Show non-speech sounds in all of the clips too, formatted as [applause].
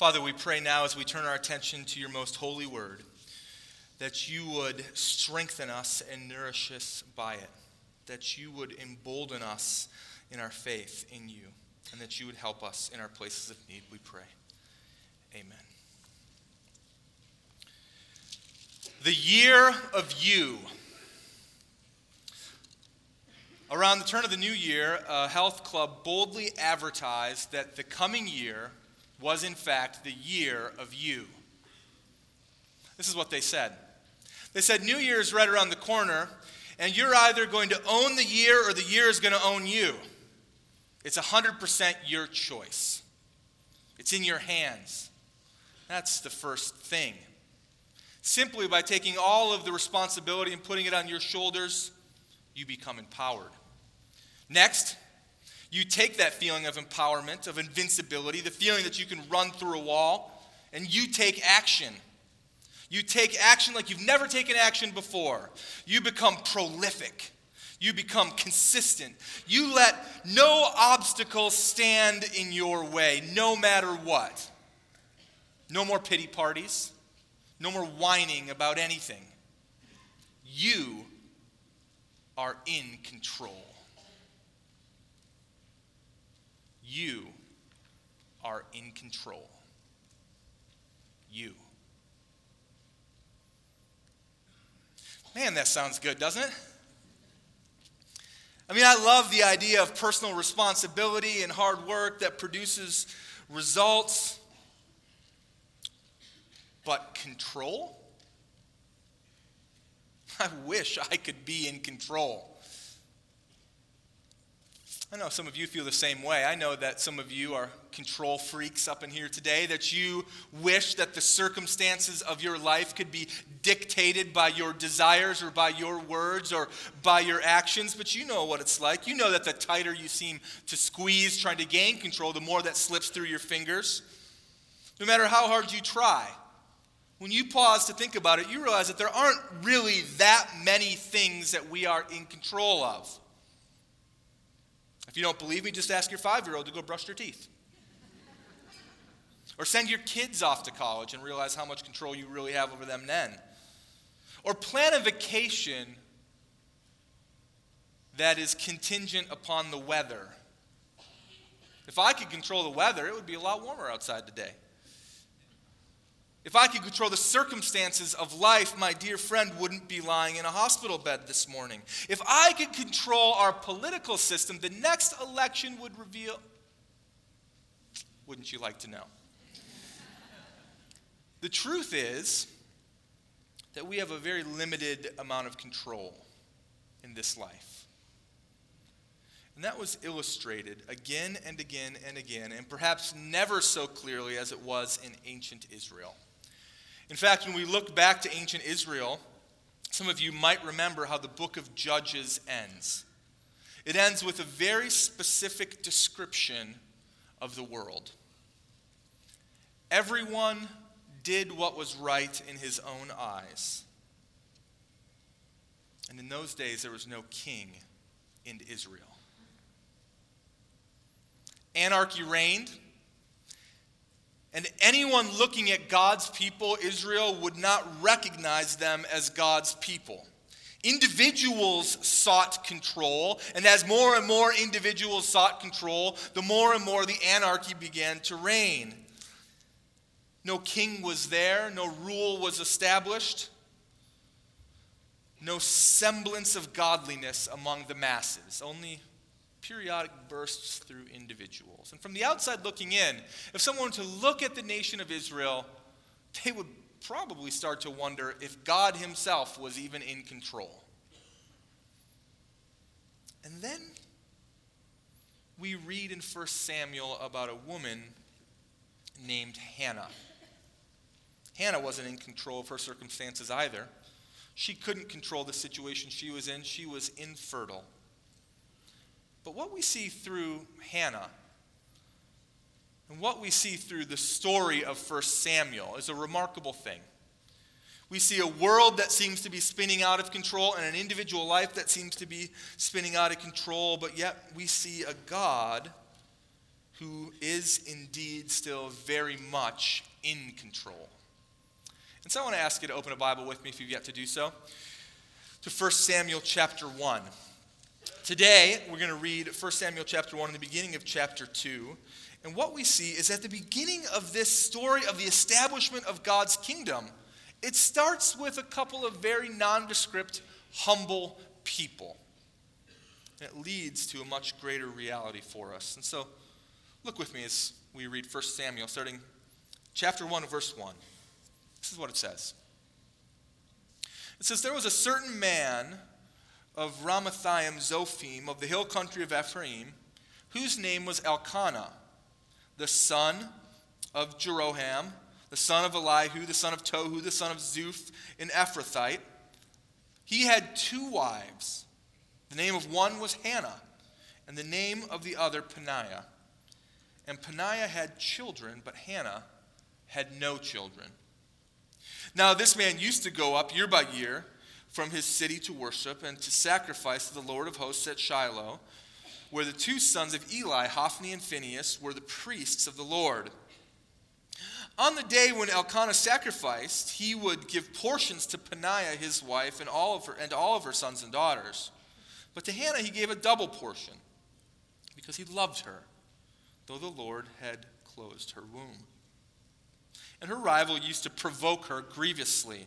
Father, we pray now as we turn our attention to your most holy word that you would strengthen us and nourish us by it, that you would embolden us in our faith in you, and that you would help us in our places of need, we pray. Amen. The year of you. Around the turn of the new year, a health club boldly advertised that the coming year was, in fact, the year of you. This is what they said. They said, New Year is right around the corner, and you're either going to own the year or the year is going to own you. It's 100% your choice, it's in your hands. That's the first thing. Simply by taking all of the responsibility and putting it on your shoulders, you become empowered. Next, you take that feeling of empowerment, of invincibility, the feeling that you can run through a wall, and you take action. You take action like you've never taken action before. You become prolific. You become consistent. You let no obstacle stand in your way, no matter what. No more pity parties. No more whining about anything. You are in control. You are in control. You. Man, that sounds good, doesn't it? I mean, I love the idea of personal responsibility and hard work that produces results. But control? [laughs] I wish I could be in control. I know some of you feel the same way. I know that some of you are control freaks up in here today, that you wish that the circumstances of your life could be dictated by your desires or by your words or by your actions, but you know what it's like. You know that the tighter you seem to squeeze trying to gain control, the more that slips through your fingers. No matter how hard you try. When you pause to think about it, you realize that there aren't really that many things that we are in control of. If you don't believe me, just ask your five year old to go brush their teeth. Or send your kids off to college and realize how much control you really have over them then. Or plan a vacation that is contingent upon the weather. If I could control the weather, it would be a lot warmer outside today. If I could control the circumstances of life, my dear friend wouldn't be lying in a hospital bed this morning. If I could control our political system, the next election would reveal. Wouldn't you like to know? The truth is that we have a very limited amount of control in this life. And that was illustrated again and again and again, and perhaps never so clearly as it was in ancient Israel. In fact, when we look back to ancient Israel, some of you might remember how the book of Judges ends. It ends with a very specific description of the world. Everyone did what was right in his own eyes. And in those days, there was no king in Israel. Anarchy reigned. And anyone looking at God's people, Israel, would not recognize them as God's people. Individuals sought control, and as more and more individuals sought control, the more and more the anarchy began to reign. No king was there, no rule was established, no semblance of godliness among the masses, only periodic bursts through individuals. And from the outside looking in, if someone were to look at the nation of Israel, they would probably start to wonder if God Himself was even in control. And then we read in 1 Samuel about a woman named Hannah. Hannah wasn't in control of her circumstances either. She couldn't control the situation she was in, she was infertile. But what we see through Hannah and what we see through the story of 1 Samuel is a remarkable thing. We see a world that seems to be spinning out of control and an individual life that seems to be spinning out of control, but yet we see a God who is indeed still very much in control. And so I want to ask you to open a Bible with me if you've yet to do so to 1 Samuel chapter 1. Today, we're going to read 1 Samuel chapter 1 in the beginning of chapter 2. And what we see is at the beginning of this story of the establishment of God's kingdom, it starts with a couple of very nondescript, humble people. And it leads to a much greater reality for us. And so, look with me as we read 1 Samuel, starting chapter 1, verse 1. This is what it says. It says, There was a certain man of Ramathaim Zophim of the hill country of Ephraim, whose name was Elkanah, the son of Jeroham, the son of Elihu, the son of Tohu, the son of Zuph, an Ephrathite. He had two wives. The name of one was Hannah, and the name of the other Peninnah. And Peninnah had children, but Hannah had no children. Now, this man used to go up year by year from his city to worship and to sacrifice to the Lord of hosts at Shiloh, where the two sons of Eli, Hophni and Phinehas, were the priests of the Lord. On the day when Elkanah sacrificed, he would give portions to Peninnah, his wife, and all of her, and all of her sons and daughters. But to Hannah he gave a double portion, because he loved her, though the Lord had closed her womb. And her rival used to provoke her grievously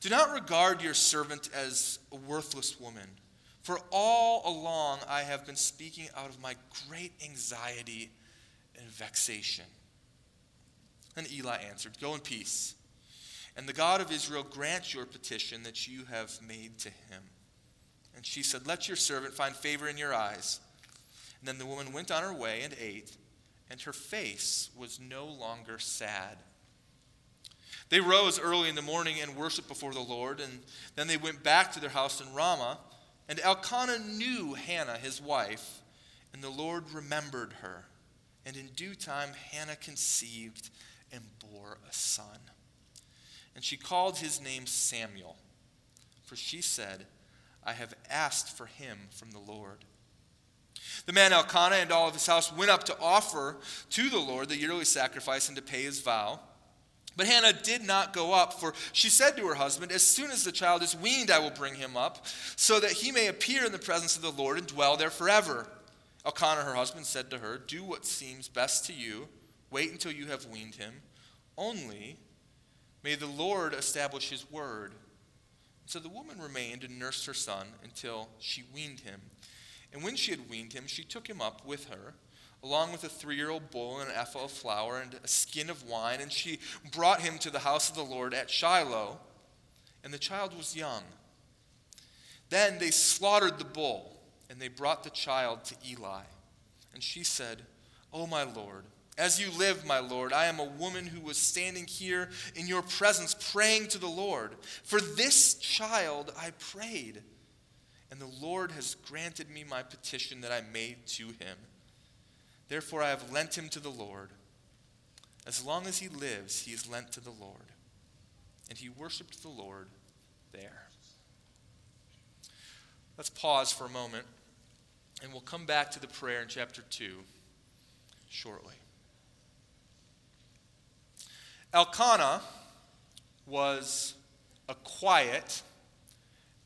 Do not regard your servant as a worthless woman, for all along I have been speaking out of my great anxiety and vexation. And Eli answered, Go in peace, and the God of Israel grant your petition that you have made to him. And she said, Let your servant find favor in your eyes. And then the woman went on her way and ate, and her face was no longer sad. They rose early in the morning and worshiped before the Lord, and then they went back to their house in Ramah. And Elkanah knew Hannah, his wife, and the Lord remembered her. And in due time, Hannah conceived and bore a son. And she called his name Samuel, for she said, I have asked for him from the Lord. The man Elkanah and all of his house went up to offer to the Lord the yearly sacrifice and to pay his vow. But Hannah did not go up, for she said to her husband, As soon as the child is weaned, I will bring him up, so that he may appear in the presence of the Lord and dwell there forever. Elkanah, her husband, said to her, Do what seems best to you. Wait until you have weaned him. Only may the Lord establish his word. So the woman remained and nursed her son until she weaned him. And when she had weaned him, she took him up with her, along with a three year old bull and an ephah of flour and a skin of wine, and she brought him to the house of the Lord at Shiloh. And the child was young. Then they slaughtered the bull, and they brought the child to Eli. And she said, O my Lord, as you live, my Lord, I am a woman who was standing here in your presence praying to the Lord. For this child I prayed, and the Lord has granted me my petition that I made to him. Therefore, I have lent him to the Lord. As long as he lives, he is lent to the Lord. And he worshiped the Lord there. Let's pause for a moment, and we'll come back to the prayer in chapter 2 shortly. Elkanah was a quiet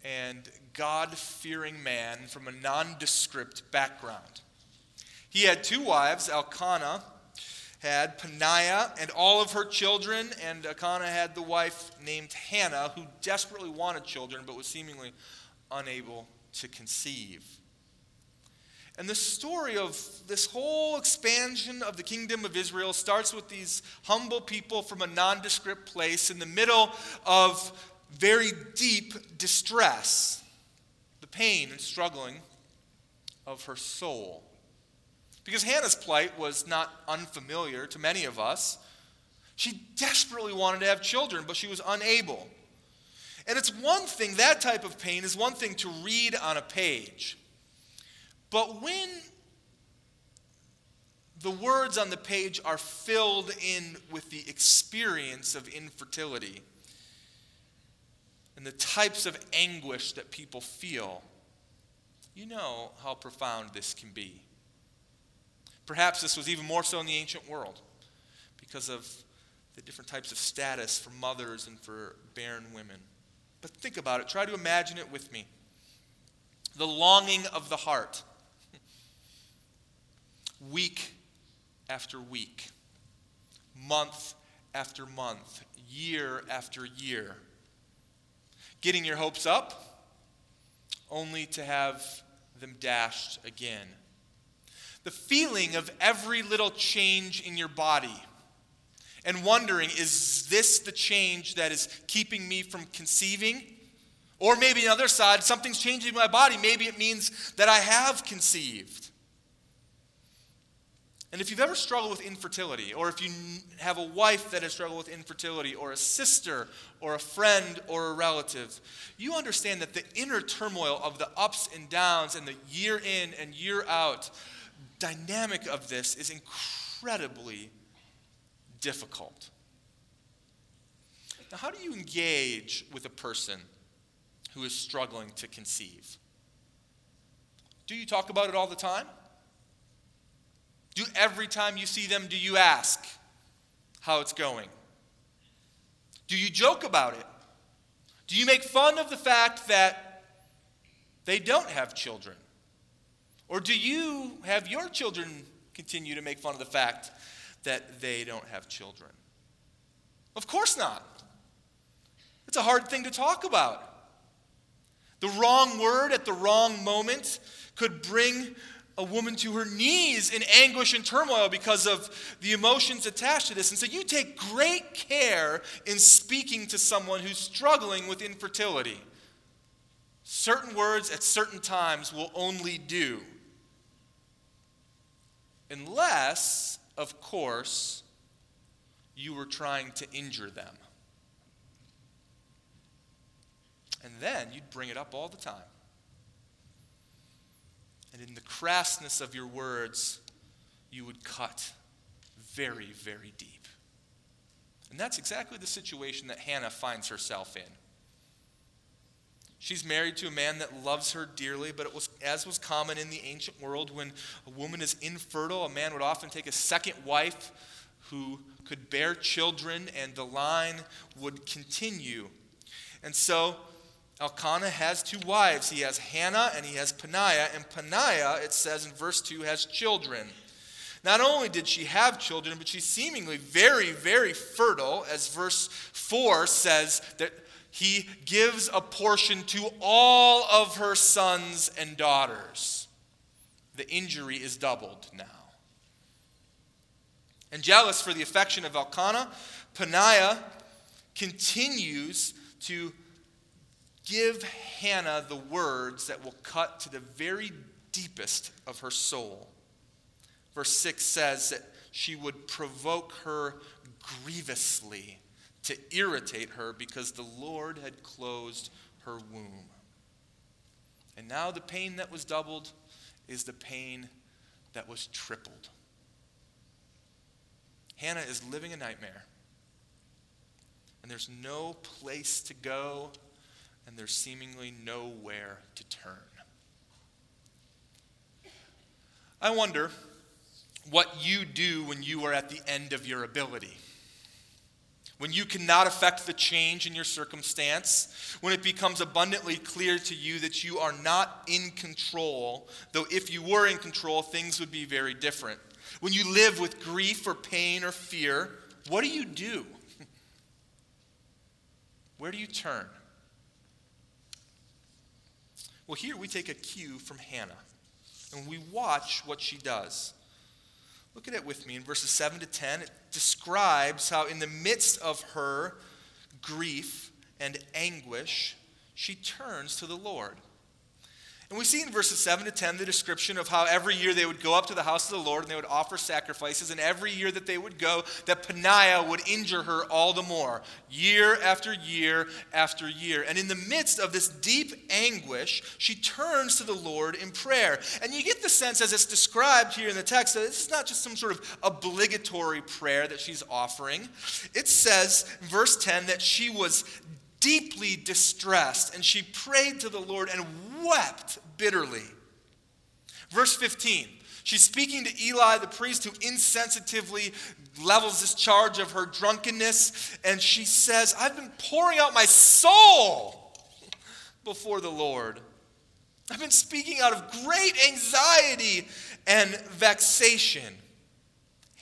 and God fearing man from a nondescript background. He had two wives. Elkanah had Peninnah and all of her children, and Elkanah had the wife named Hannah, who desperately wanted children but was seemingly unable to conceive. And the story of this whole expansion of the kingdom of Israel starts with these humble people from a nondescript place in the middle of very deep distress, the pain and struggling of her soul. Because Hannah's plight was not unfamiliar to many of us. She desperately wanted to have children, but she was unable. And it's one thing, that type of pain is one thing to read on a page. But when the words on the page are filled in with the experience of infertility and the types of anguish that people feel, you know how profound this can be. Perhaps this was even more so in the ancient world because of the different types of status for mothers and for barren women. But think about it, try to imagine it with me. The longing of the heart [laughs] week after week, month after month, year after year. Getting your hopes up only to have them dashed again. The feeling of every little change in your body and wondering, is this the change that is keeping me from conceiving? Or maybe on the other side, something's changing in my body. Maybe it means that I have conceived. And if you've ever struggled with infertility, or if you have a wife that has struggled with infertility, or a sister, or a friend, or a relative, you understand that the inner turmoil of the ups and downs and the year in and year out dynamic of this is incredibly difficult. Now, how do you engage with a person who is struggling to conceive? Do you talk about it all the time? Do every time you see them, do you ask how it's going? Do you joke about it? Do you make fun of the fact that they don't have children? Or do you have your children continue to make fun of the fact that they don't have children? Of course not. It's a hard thing to talk about. The wrong word at the wrong moment could bring a woman to her knees in anguish and turmoil because of the emotions attached to this. And so you take great care in speaking to someone who's struggling with infertility. Certain words at certain times will only do. Unless, of course, you were trying to injure them. And then you'd bring it up all the time and in the crassness of your words, you would cut very, very deep. And that's exactly the situation that Hannah finds herself in. She's married to a man that loves her dearly, but it was as was common in the ancient world when a woman is infertile, a man would often take a second wife who could bear children and the line would continue. And so Elkanah has two wives. He has Hannah and he has Peninnah. And Peninnah, it says in verse 2, has children. Not only did she have children, but she's seemingly very, very fertile, as verse 4 says that he gives a portion to all of her sons and daughters. The injury is doubled now. And jealous for the affection of Elkanah, Peninnah continues to give Hannah the words that will cut to the very deepest of her soul. Verse 6 says that she would provoke her grievously to irritate her because the Lord had closed her womb. And now the pain that was doubled is the pain that was tripled. Hannah is living a nightmare. And there's no place to go, and there's seemingly nowhere to turn. I wonder what you do when you are at the end of your ability. When you cannot affect the change in your circumstance, when it becomes abundantly clear to you that you are not in control, though if you were in control, things would be very different. When you live with grief or pain or fear, what do you do? [laughs] Where do you turn? Well, here we take a cue from Hannah and we watch what she does. Look at it with me in verses 7 to 10. It describes how, in the midst of her grief and anguish, she turns to the Lord. And we see in verses 7 to 10 the description of how every year they would go up to the house of the Lord and they would offer sacrifices. And every year that they would go, that Peninnah would injure her all the more, year after year after year. And in the midst of this deep anguish, she turns to the Lord in prayer. And you get the sense, as it's described here in the text, that this is not just some sort of obligatory prayer that she's offering. It says, in verse 10, that she was deeply distressed and she prayed to the Lord and wept bitterly. Verse 15. She's speaking to Eli, the priest, who insensitively levels this charge of her drunkenness. And she says, I've been pouring out my soul before the Lord. I've been speaking out of great anxiety and vexation.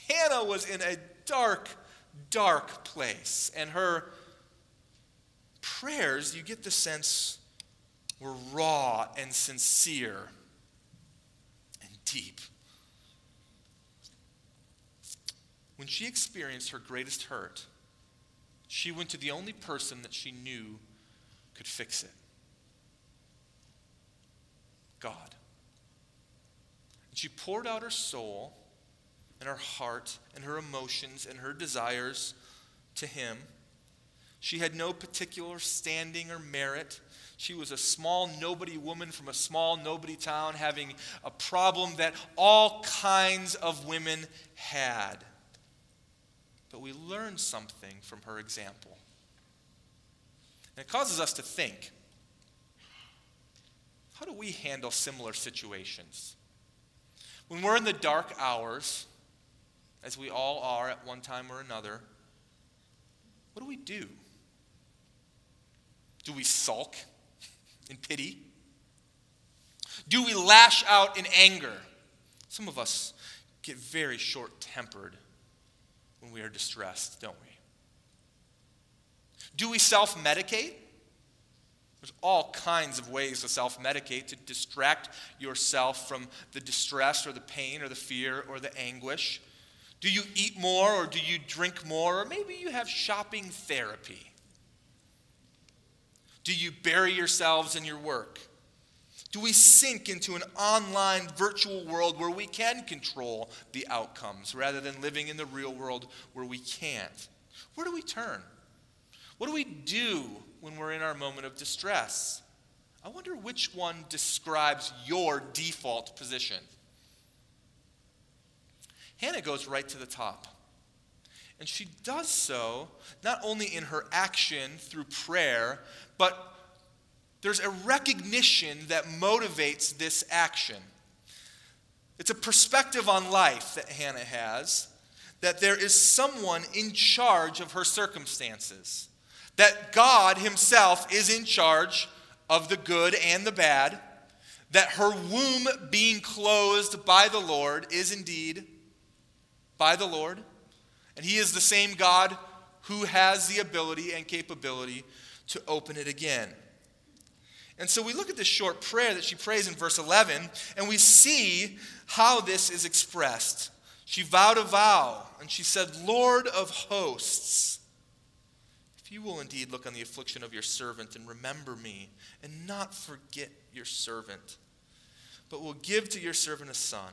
Hannah was in a dark, dark place. And her prayers, you get the sense, were raw and sincere and deep. When she experienced her greatest hurt, she went to the only person that she knew could fix it God. And she poured out her soul and her heart and her emotions and her desires to Him. She had no particular standing or merit. She was a small nobody woman from a small nobody town having a problem that all kinds of women had. But we learn something from her example. And it causes us to think how do we handle similar situations? When we're in the dark hours, as we all are at one time or another, what do we do? Do we sulk? in pity? Do we lash out in anger? Some of us get very short tempered when we are distressed, don't we? Do we self medicate? There's all kinds of ways to self medicate to distract yourself from the distress or the pain or the fear or the anguish. Do you eat more or do you drink more? Or maybe you have shopping therapy. Do you bury yourselves in your work? Do we sink into an online virtual world where we can control the outcomes rather than living in the real world where we can't? Where do we turn? What do we do when we're in our moment of distress? I wonder which one describes your default position. Hannah goes right to the top. And she does so not only in her action through prayer, but there's a recognition that motivates this action. It's a perspective on life that Hannah has that there is someone in charge of her circumstances, that God Himself is in charge of the good and the bad, that her womb being closed by the Lord is indeed by the Lord and He is the same God who has the ability and capability to open it again. And so we look at this short prayer that she prays in verse 11, and we see how this is expressed. She vowed a vow, and she said, Lord of hosts, if you will indeed look on the affliction of your servant and remember me, and not forget your servant, but will give to your servant a son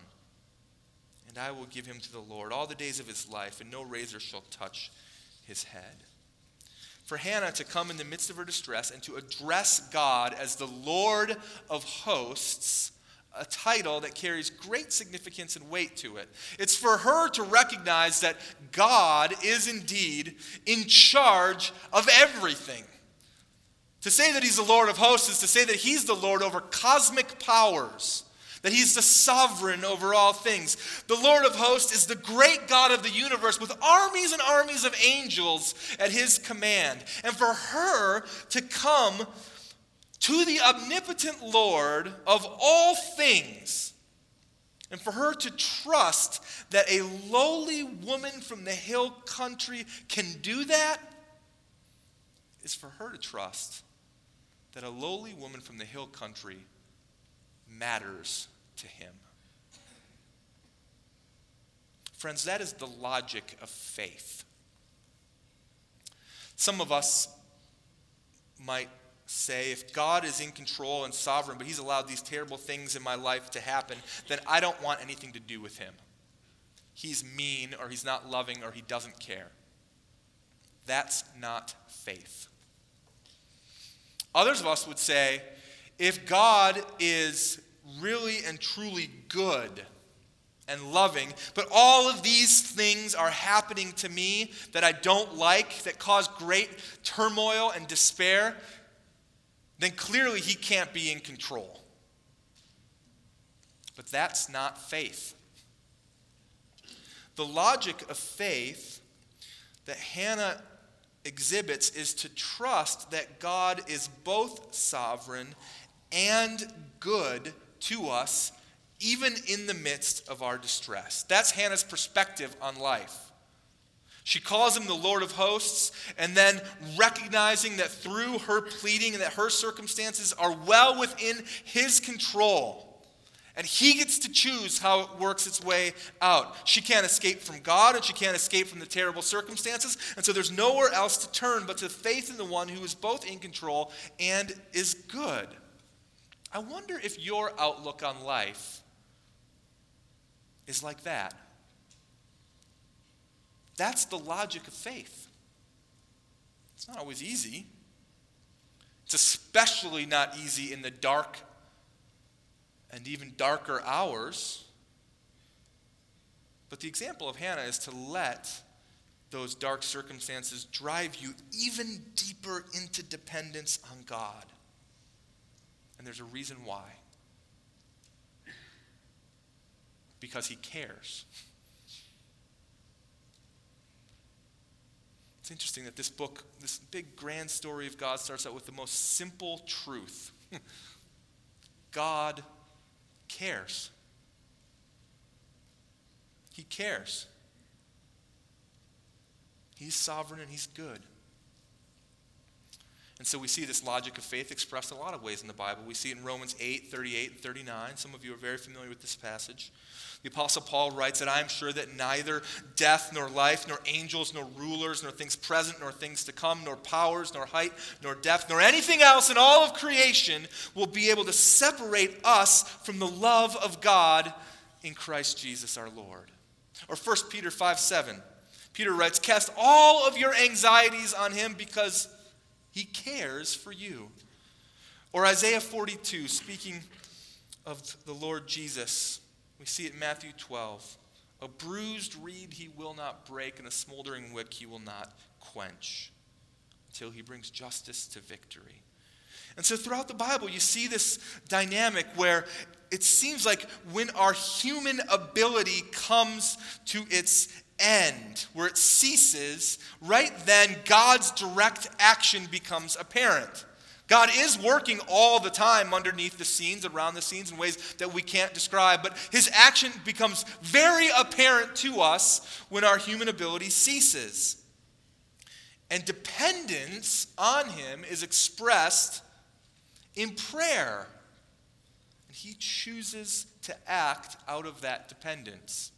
and I will give him to the Lord all the days of his life, and no razor shall touch his head. For Hannah to come in the midst of her distress and to address God as the Lord of hosts a title that carries great significance and weight to it. It's for her to recognize that God is indeed in charge of everything. To say that he's the Lord of hosts is to say that he's the Lord over cosmic powers, that he's the sovereign over all things. The Lord of hosts is the great God of the universe with armies and armies of angels at his command. And for her to come to the omnipotent Lord of all things, and for her to trust that a lowly woman from the hill country can do that, is for her to trust that a lowly woman from the hill country matters to him. Friends, that is the logic of faith. Some of us might say, if God is in control and sovereign, but He's allowed these terrible things in my life to happen, then I don't want anything to do with Him. He's mean, or He's not loving, or He doesn't care. That's not faith. Others of us would say, if God is really and truly good and loving, but all of these things are happening to me that I don't like, that cause great turmoil and despair, then clearly he can't be in control. But that's not faith. The logic of faith that Hannah exhibits is to trust that God is both sovereign and good to us, even in the midst of our distress. That's Hannah's perspective on life. She calls him the Lord of hosts, and then recognizing that through her pleading and that her circumstances are well within his control. And he gets to choose how it works its way out. She can't escape from God, and she can't escape from the terrible circumstances. And so there's nowhere else to turn but to faith in the one who is both in control and is good. I wonder if your outlook on life is like that. That's the logic of faith. It's not always easy. It's especially not easy in the dark and even darker hours. But the example of Hannah is to let those dark circumstances drive you even deeper into dependence on God. And there's a reason why. Because He cares. It's interesting that this book, this big grand story of God, starts out with the most simple truth [laughs] God cares. He cares. He's sovereign and He's good. And so we see this logic of faith expressed in a lot of ways in the Bible. We see it in Romans 8, 38, and 39. Some of you are very familiar with this passage. The Apostle Paul writes that I am sure that neither death, nor life, nor angels, nor rulers, nor things present, nor things to come, nor powers, nor height, nor depth, nor anything else in all of creation will be able to separate us from the love of God in Christ Jesus our Lord. Or 1 Peter 5 7. Peter writes, Cast all of your anxieties on him because he cares for you. Or Isaiah 42, speaking of the Lord Jesus, we see it in Matthew 12. A bruised reed he will not break, and a smoldering wick he will not quench until he brings justice to victory. And so throughout the Bible, you see this dynamic where it seems like when our human ability comes to its end, where it ceases, right then God's direct action becomes apparent. God is working all the time underneath the scenes, around the scenes, in ways that we can't describe, but his action becomes very apparent to us when our human ability ceases. And dependence on him is expressed in prayer. And he chooses to act out of that dependence.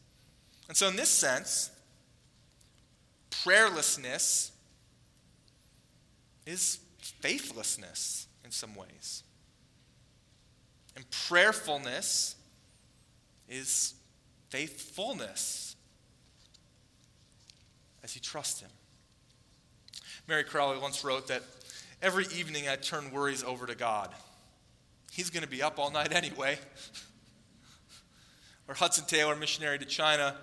And so, in this sense, prayerlessness is faithlessness in some ways. And prayerfulness is faithfulness as you trust Him. Mary Crowley once wrote that every evening I turn worries over to God. He's going to be up all night [laughs] anyway. or Hudson Taylor, missionary to China,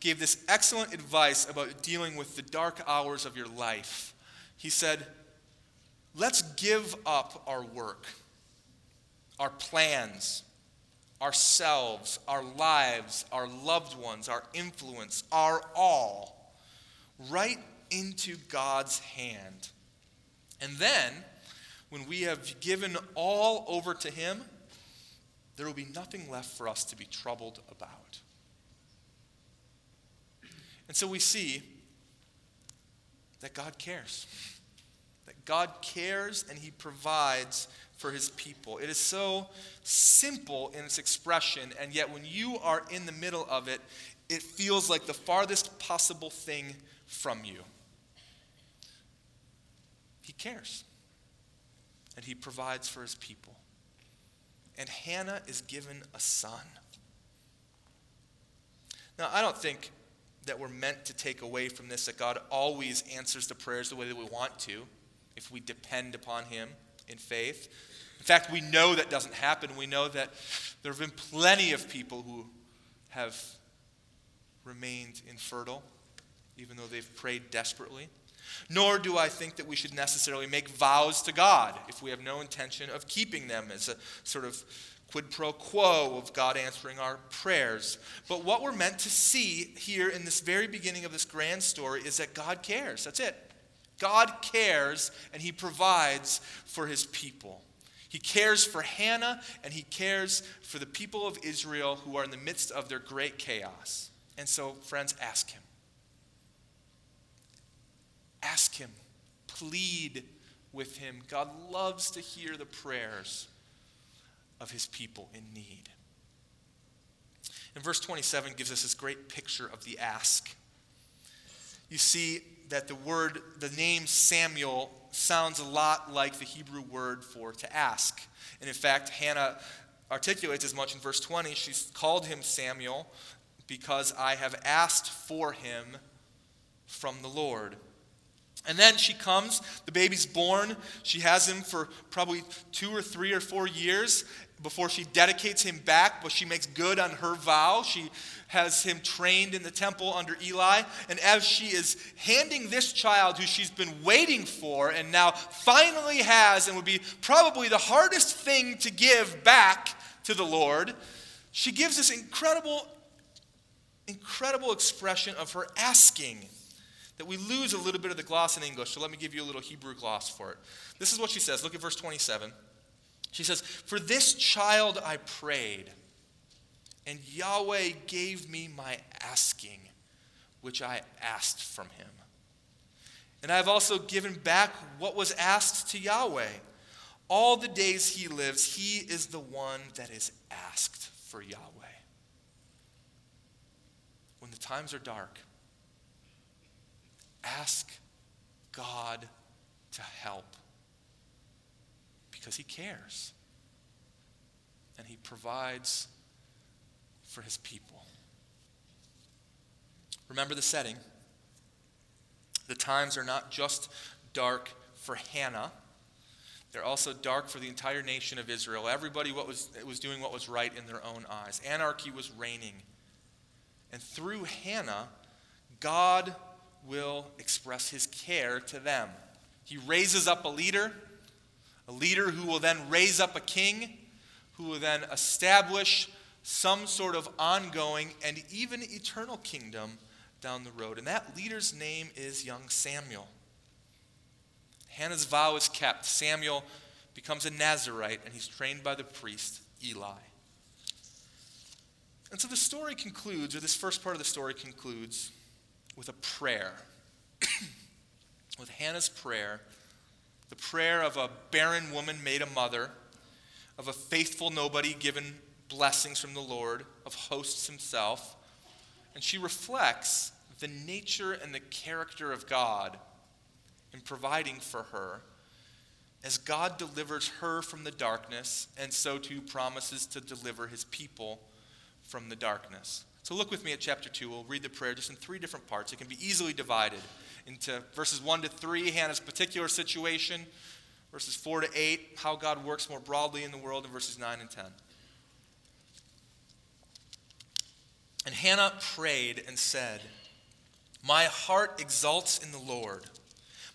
gave this excellent advice about dealing with the dark hours of your life. He said, Let's give up our work, our plans, ourselves, our lives, our loved ones, our influence, our all, right into God's hand. And then, when we have given all over to Him, there will be nothing left for us to be troubled about. And so we see that God cares. That God cares and He provides for His people. It is so simple in its expression, and yet when you are in the middle of it, it feels like the farthest possible thing from you. He cares, and He provides for His people. And Hannah is given a son. Now, I don't think that we're meant to take away from this that God always answers the prayers the way that we want to if we depend upon Him in faith. In fact, we know that doesn't happen. We know that there have been plenty of people who have remained infertile, even though they've prayed desperately. Nor do I think that we should necessarily make vows to God if we have no intention of keeping them as a sort of quid pro quo of God answering our prayers. But what we're meant to see here in this very beginning of this grand story is that God cares. That's it. God cares and he provides for his people. He cares for Hannah and he cares for the people of Israel who are in the midst of their great chaos. And so, friends, ask him. Ask him. Plead with him. God loves to hear the prayers of his people in need. And verse 27 gives us this great picture of the ask. You see that the word, the name Samuel, sounds a lot like the Hebrew word for to ask. And in fact, Hannah articulates as much in verse 20. She's called him Samuel because I have asked for him from the Lord. And then she comes, the baby's born. She has him for probably two or three or four years before she dedicates him back, but she makes good on her vow. She has him trained in the temple under Eli. And as she is handing this child, who she's been waiting for and now finally has, and would be probably the hardest thing to give back to the Lord, she gives this incredible, incredible expression of her asking that we lose a little bit of the gloss in English. So let me give you a little Hebrew gloss for it. This is what she says. Look at verse 27. She says, For this child I prayed, and Yahweh gave me my asking, which I asked from him. And I have also given back what was asked to Yahweh. All the days he lives, he is the one that is asked for Yahweh. When the times are dark, ask God to help because he cares. And he provides for his people. Remember the setting. The times are not just dark for Hannah. They're also dark for the entire nation of Israel. Everybody what was, was doing what was right in their own eyes. Anarchy was reigning. And through Hannah, God will express his care to them. He raises up a leader a leader who will then raise up a king, who will then establish some sort of ongoing and even eternal kingdom down the road. And that leader's name is young Samuel. Hannah's vow is kept. Samuel becomes a Nazarite and he's trained by the priest Eli. And so the story concludes, or this first part of the story concludes, with a prayer. [clears throat] with Hannah's prayer the prayer of a barren woman made a mother, of a faithful nobody given blessings from the Lord, of hosts himself. And she reflects the nature and the character of God in providing for her as God delivers her from the darkness, and so too promises to deliver his people from the darkness. So look with me at chapter 2. We'll read the prayer just in three different parts. It can be easily divided into verses 1 to 3, Hannah's particular situation, verses 4 to 8, how God works more broadly in the world, and verses 9 and 10. And Hannah prayed and said, My heart exalts in the Lord.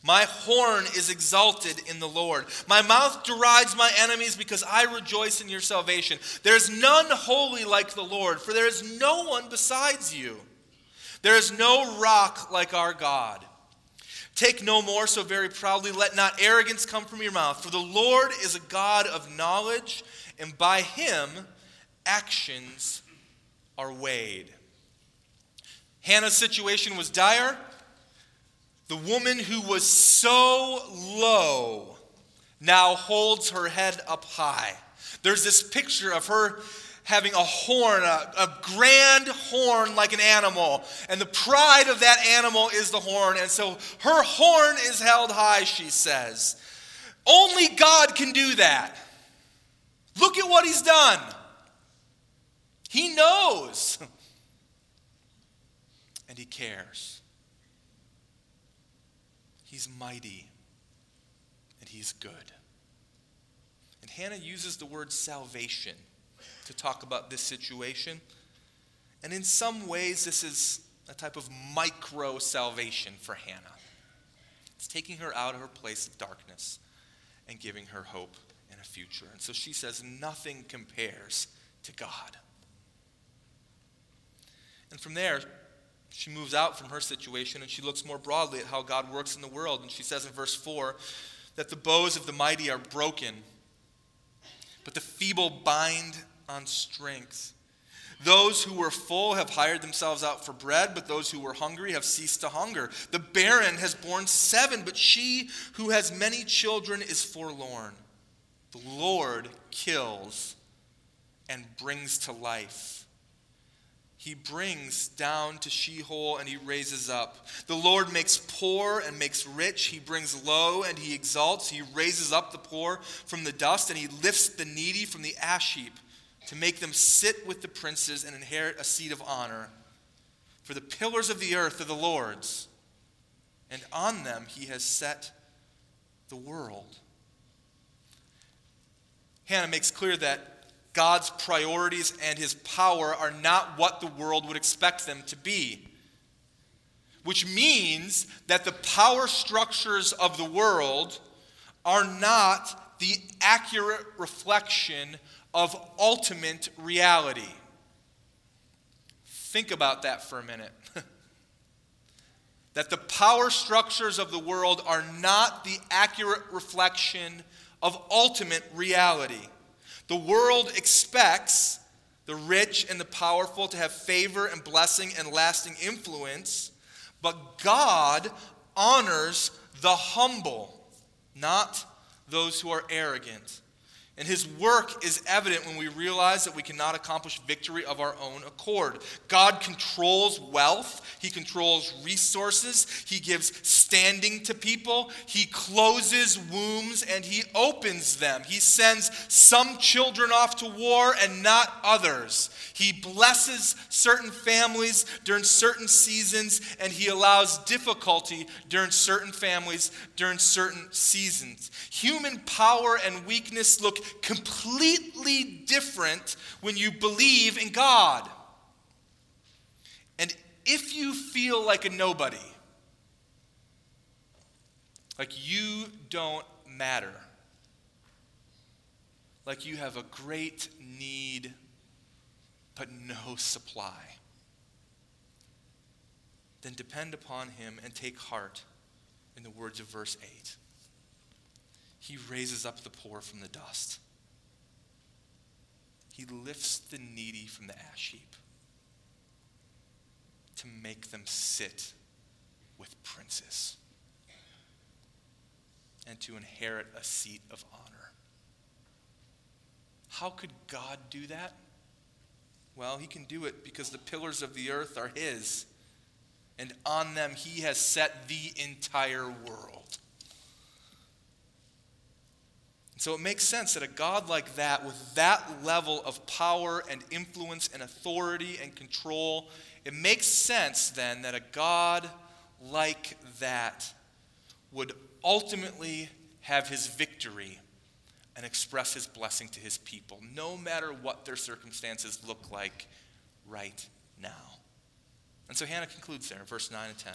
My horn is exalted in the Lord. My mouth derides my enemies because I rejoice in your salvation. There is none holy like the Lord, for there is no one besides you. There is no rock like our God. Take no more so very proudly. Let not arrogance come from your mouth. For the Lord is a God of knowledge, and by him actions are weighed. Hannah's situation was dire. The woman who was so low now holds her head up high. There's this picture of her having a horn, a, a, grand horn like an animal. And the pride of that animal is the horn. And so her horn is held high, she says. Only God can do that. Look at what he's done. He knows. [laughs] And he cares. He's mighty and he's good. And Hannah uses the word salvation to talk about this situation. And in some ways, this is a type of micro salvation for Hannah. It's taking her out of her place of darkness and giving her hope and a future. And so she says, Nothing compares to God. And from there, she moves out from her situation and she looks more broadly at how God works in the world. And she says in verse 4 that the bows of the mighty are broken, but the feeble bind on strength. Those who were full have hired themselves out for bread, but those who were hungry have ceased to hunger. The barren has borne seven, but she who has many children is forlorn. The Lord kills and brings to life. He brings down to Sheol and he raises up. The Lord makes poor and makes rich. He brings low and he exalts. He raises up the poor from the dust and he lifts the needy from the ash heap to make them sit with the princes and inherit a seat of honor. For the pillars of the earth are the Lord's, and on them he has set the world. Hannah makes clear that God's priorities and his power are not what the world would expect them to be. Which means that the power structures of the world are not the accurate reflection of ultimate reality. Think about that for a minute. [laughs] that the power structures of the world are not the accurate reflection of ultimate reality. The world expects the rich and the powerful to have favor and blessing and lasting influence, but God honors the humble, not those who are arrogant. And his work is evident when we realize that we cannot accomplish victory of our own accord. God controls wealth, he controls resources, he gives standing to people, he closes wombs and he opens them. He sends some children off to war and not others. He blesses certain families during certain seasons and he allows difficulty during certain families during certain seasons. Human power and weakness completely different when you believe in God. And if you feel like a nobody, like you don't matter, like you have a great need but no supply, then depend upon Him and take heart in the words of verse 8. He raises up the poor from the dust. He lifts the needy from the ash heap to make them sit with princes and to inherit a seat of honor. How could God do that? Well, he can do it because the pillars of the earth are his, and on them he has set the entire world. So it makes sense that a God like that, with that level of power and influence and authority and control, it makes sense then that a God like that would ultimately have his victory and express his blessing to his people, no matter what their circumstances look like right now. And so Hannah concludes there in verse 9 and 10.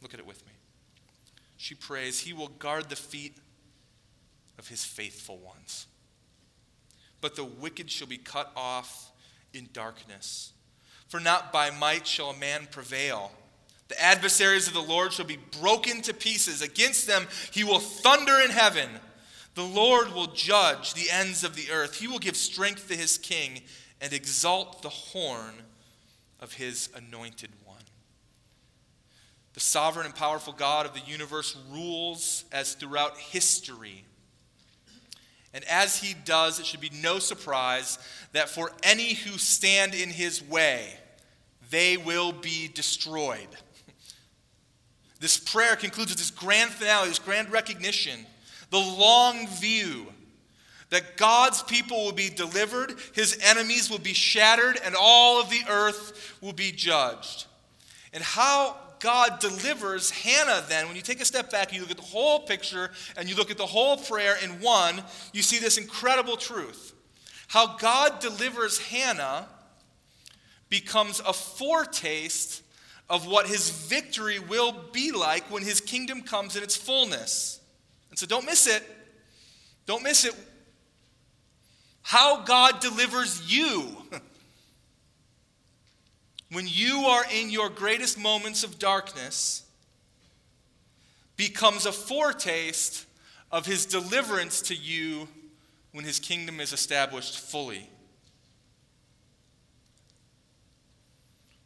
Look at it with me. She prays, He will guard the feet of His faithful ones. But the wicked shall be cut off in darkness. For not by might shall a man prevail. The adversaries of the Lord shall be broken to pieces. Against them he will thunder in heaven. The Lord will judge the ends of the earth. He will give strength to his king and exalt the horn of his anointed one. The sovereign and powerful God of the universe rules as throughout history. And as he does, it should be no surprise that for any who stand in his way, they will be destroyed. [laughs] This prayer concludes with this grand finale, this grand recognition, the long view that God's people will be delivered, his enemies will be shattered, and all of the earth will be judged. And how God delivers Hannah, then, when you take a step back and you look at the whole picture and you look at the whole prayer in one, you see this incredible truth. How God delivers Hannah becomes a foretaste of what his victory will be like when his kingdom comes in its fullness. And so don't miss it. Don't miss it. How God delivers you [laughs] when you are in your greatest moments of darkness becomes a foretaste of his deliverance to you when his kingdom is established fully.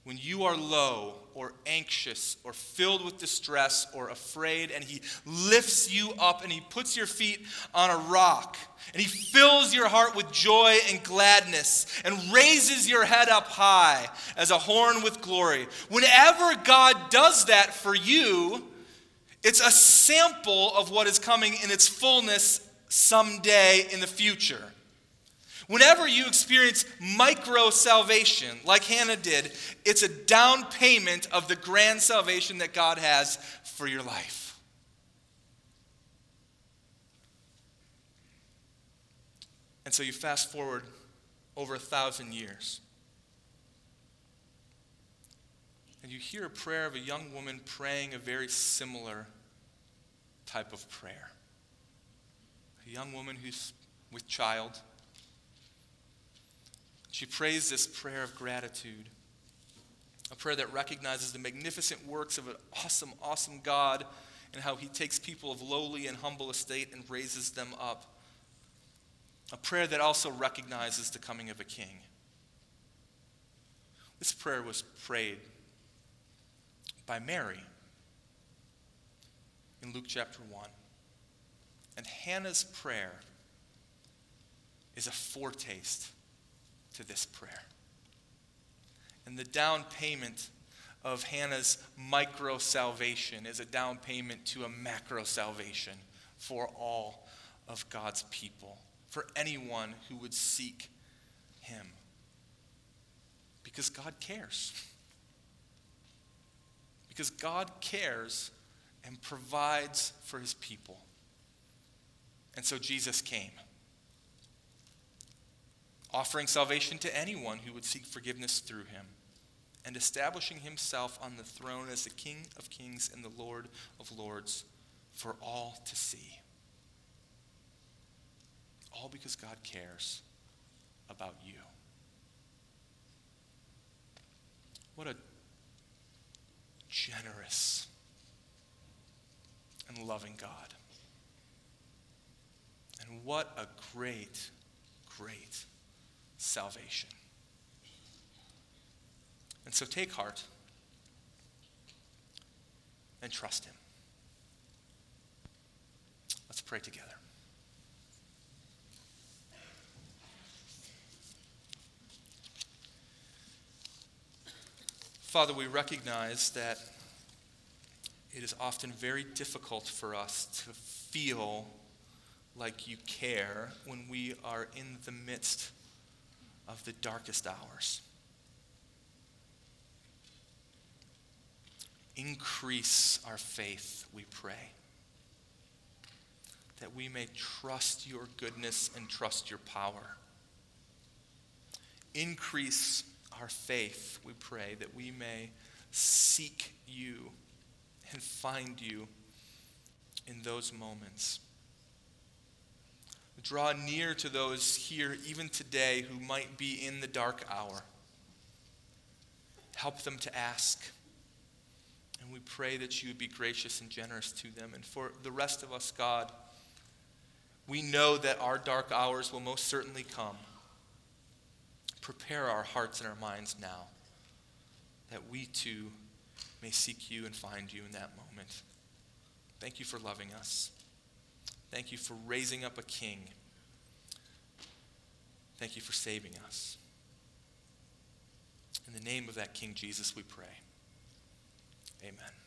When you are low or anxious or filled with distress or afraid, and He lifts you up and He puts your feet on a rock, and He fills your heart with joy and gladness and raises your head up high as a horn with glory. Whenever God does that for you, it's a sample of what is coming in its fullness someday in the future. Whenever you experience micro salvation, like Hannah did, it's a down payment of the grand salvation that God has for your life. And so you fast forward over a thousand years. And you hear a prayer of a young woman praying a very similar type of prayer. A young woman who's with child she prays this prayer of gratitude, a prayer that recognizes the magnificent works of an awesome, awesome God and how he takes people of lowly and humble estate and raises them up. A prayer that also recognizes the coming of a king. This prayer was prayed by Mary in Luke chapter 1. And Hannah's prayer is a foretaste to this prayer. And the down payment of Hannah's micro salvation is a down payment to a macro salvation for all of God's people, for anyone who would seek Him. Because God cares. Because God cares and provides for His people. And so Jesus came offering salvation to anyone who would seek forgiveness through him, and establishing himself on the throne as the King of kings and the Lord of lords for all to see. All because God cares about you. What a generous and loving God. And what a great, great salvation. And so take heart and trust Him. Let's pray together. Father, we recognize that it is often very difficult for us to feel like you care when we are in the midst of the darkest hours. Increase our faith, we pray, that we may trust your goodness and trust your power. Increase our faith, we pray, that we may seek you and find you in those moments. Draw near to those here, even today, who might be in the dark hour. Help them to ask. And we pray that you would be gracious and generous to them. And for the rest of us, God, we know that our dark hours will most certainly come. Prepare our hearts and our minds now that we too may seek you and find you in that moment. Thank you for loving us. Thank you for raising up a king. Thank you for saving us. In the name of that King Jesus, we pray. Amen.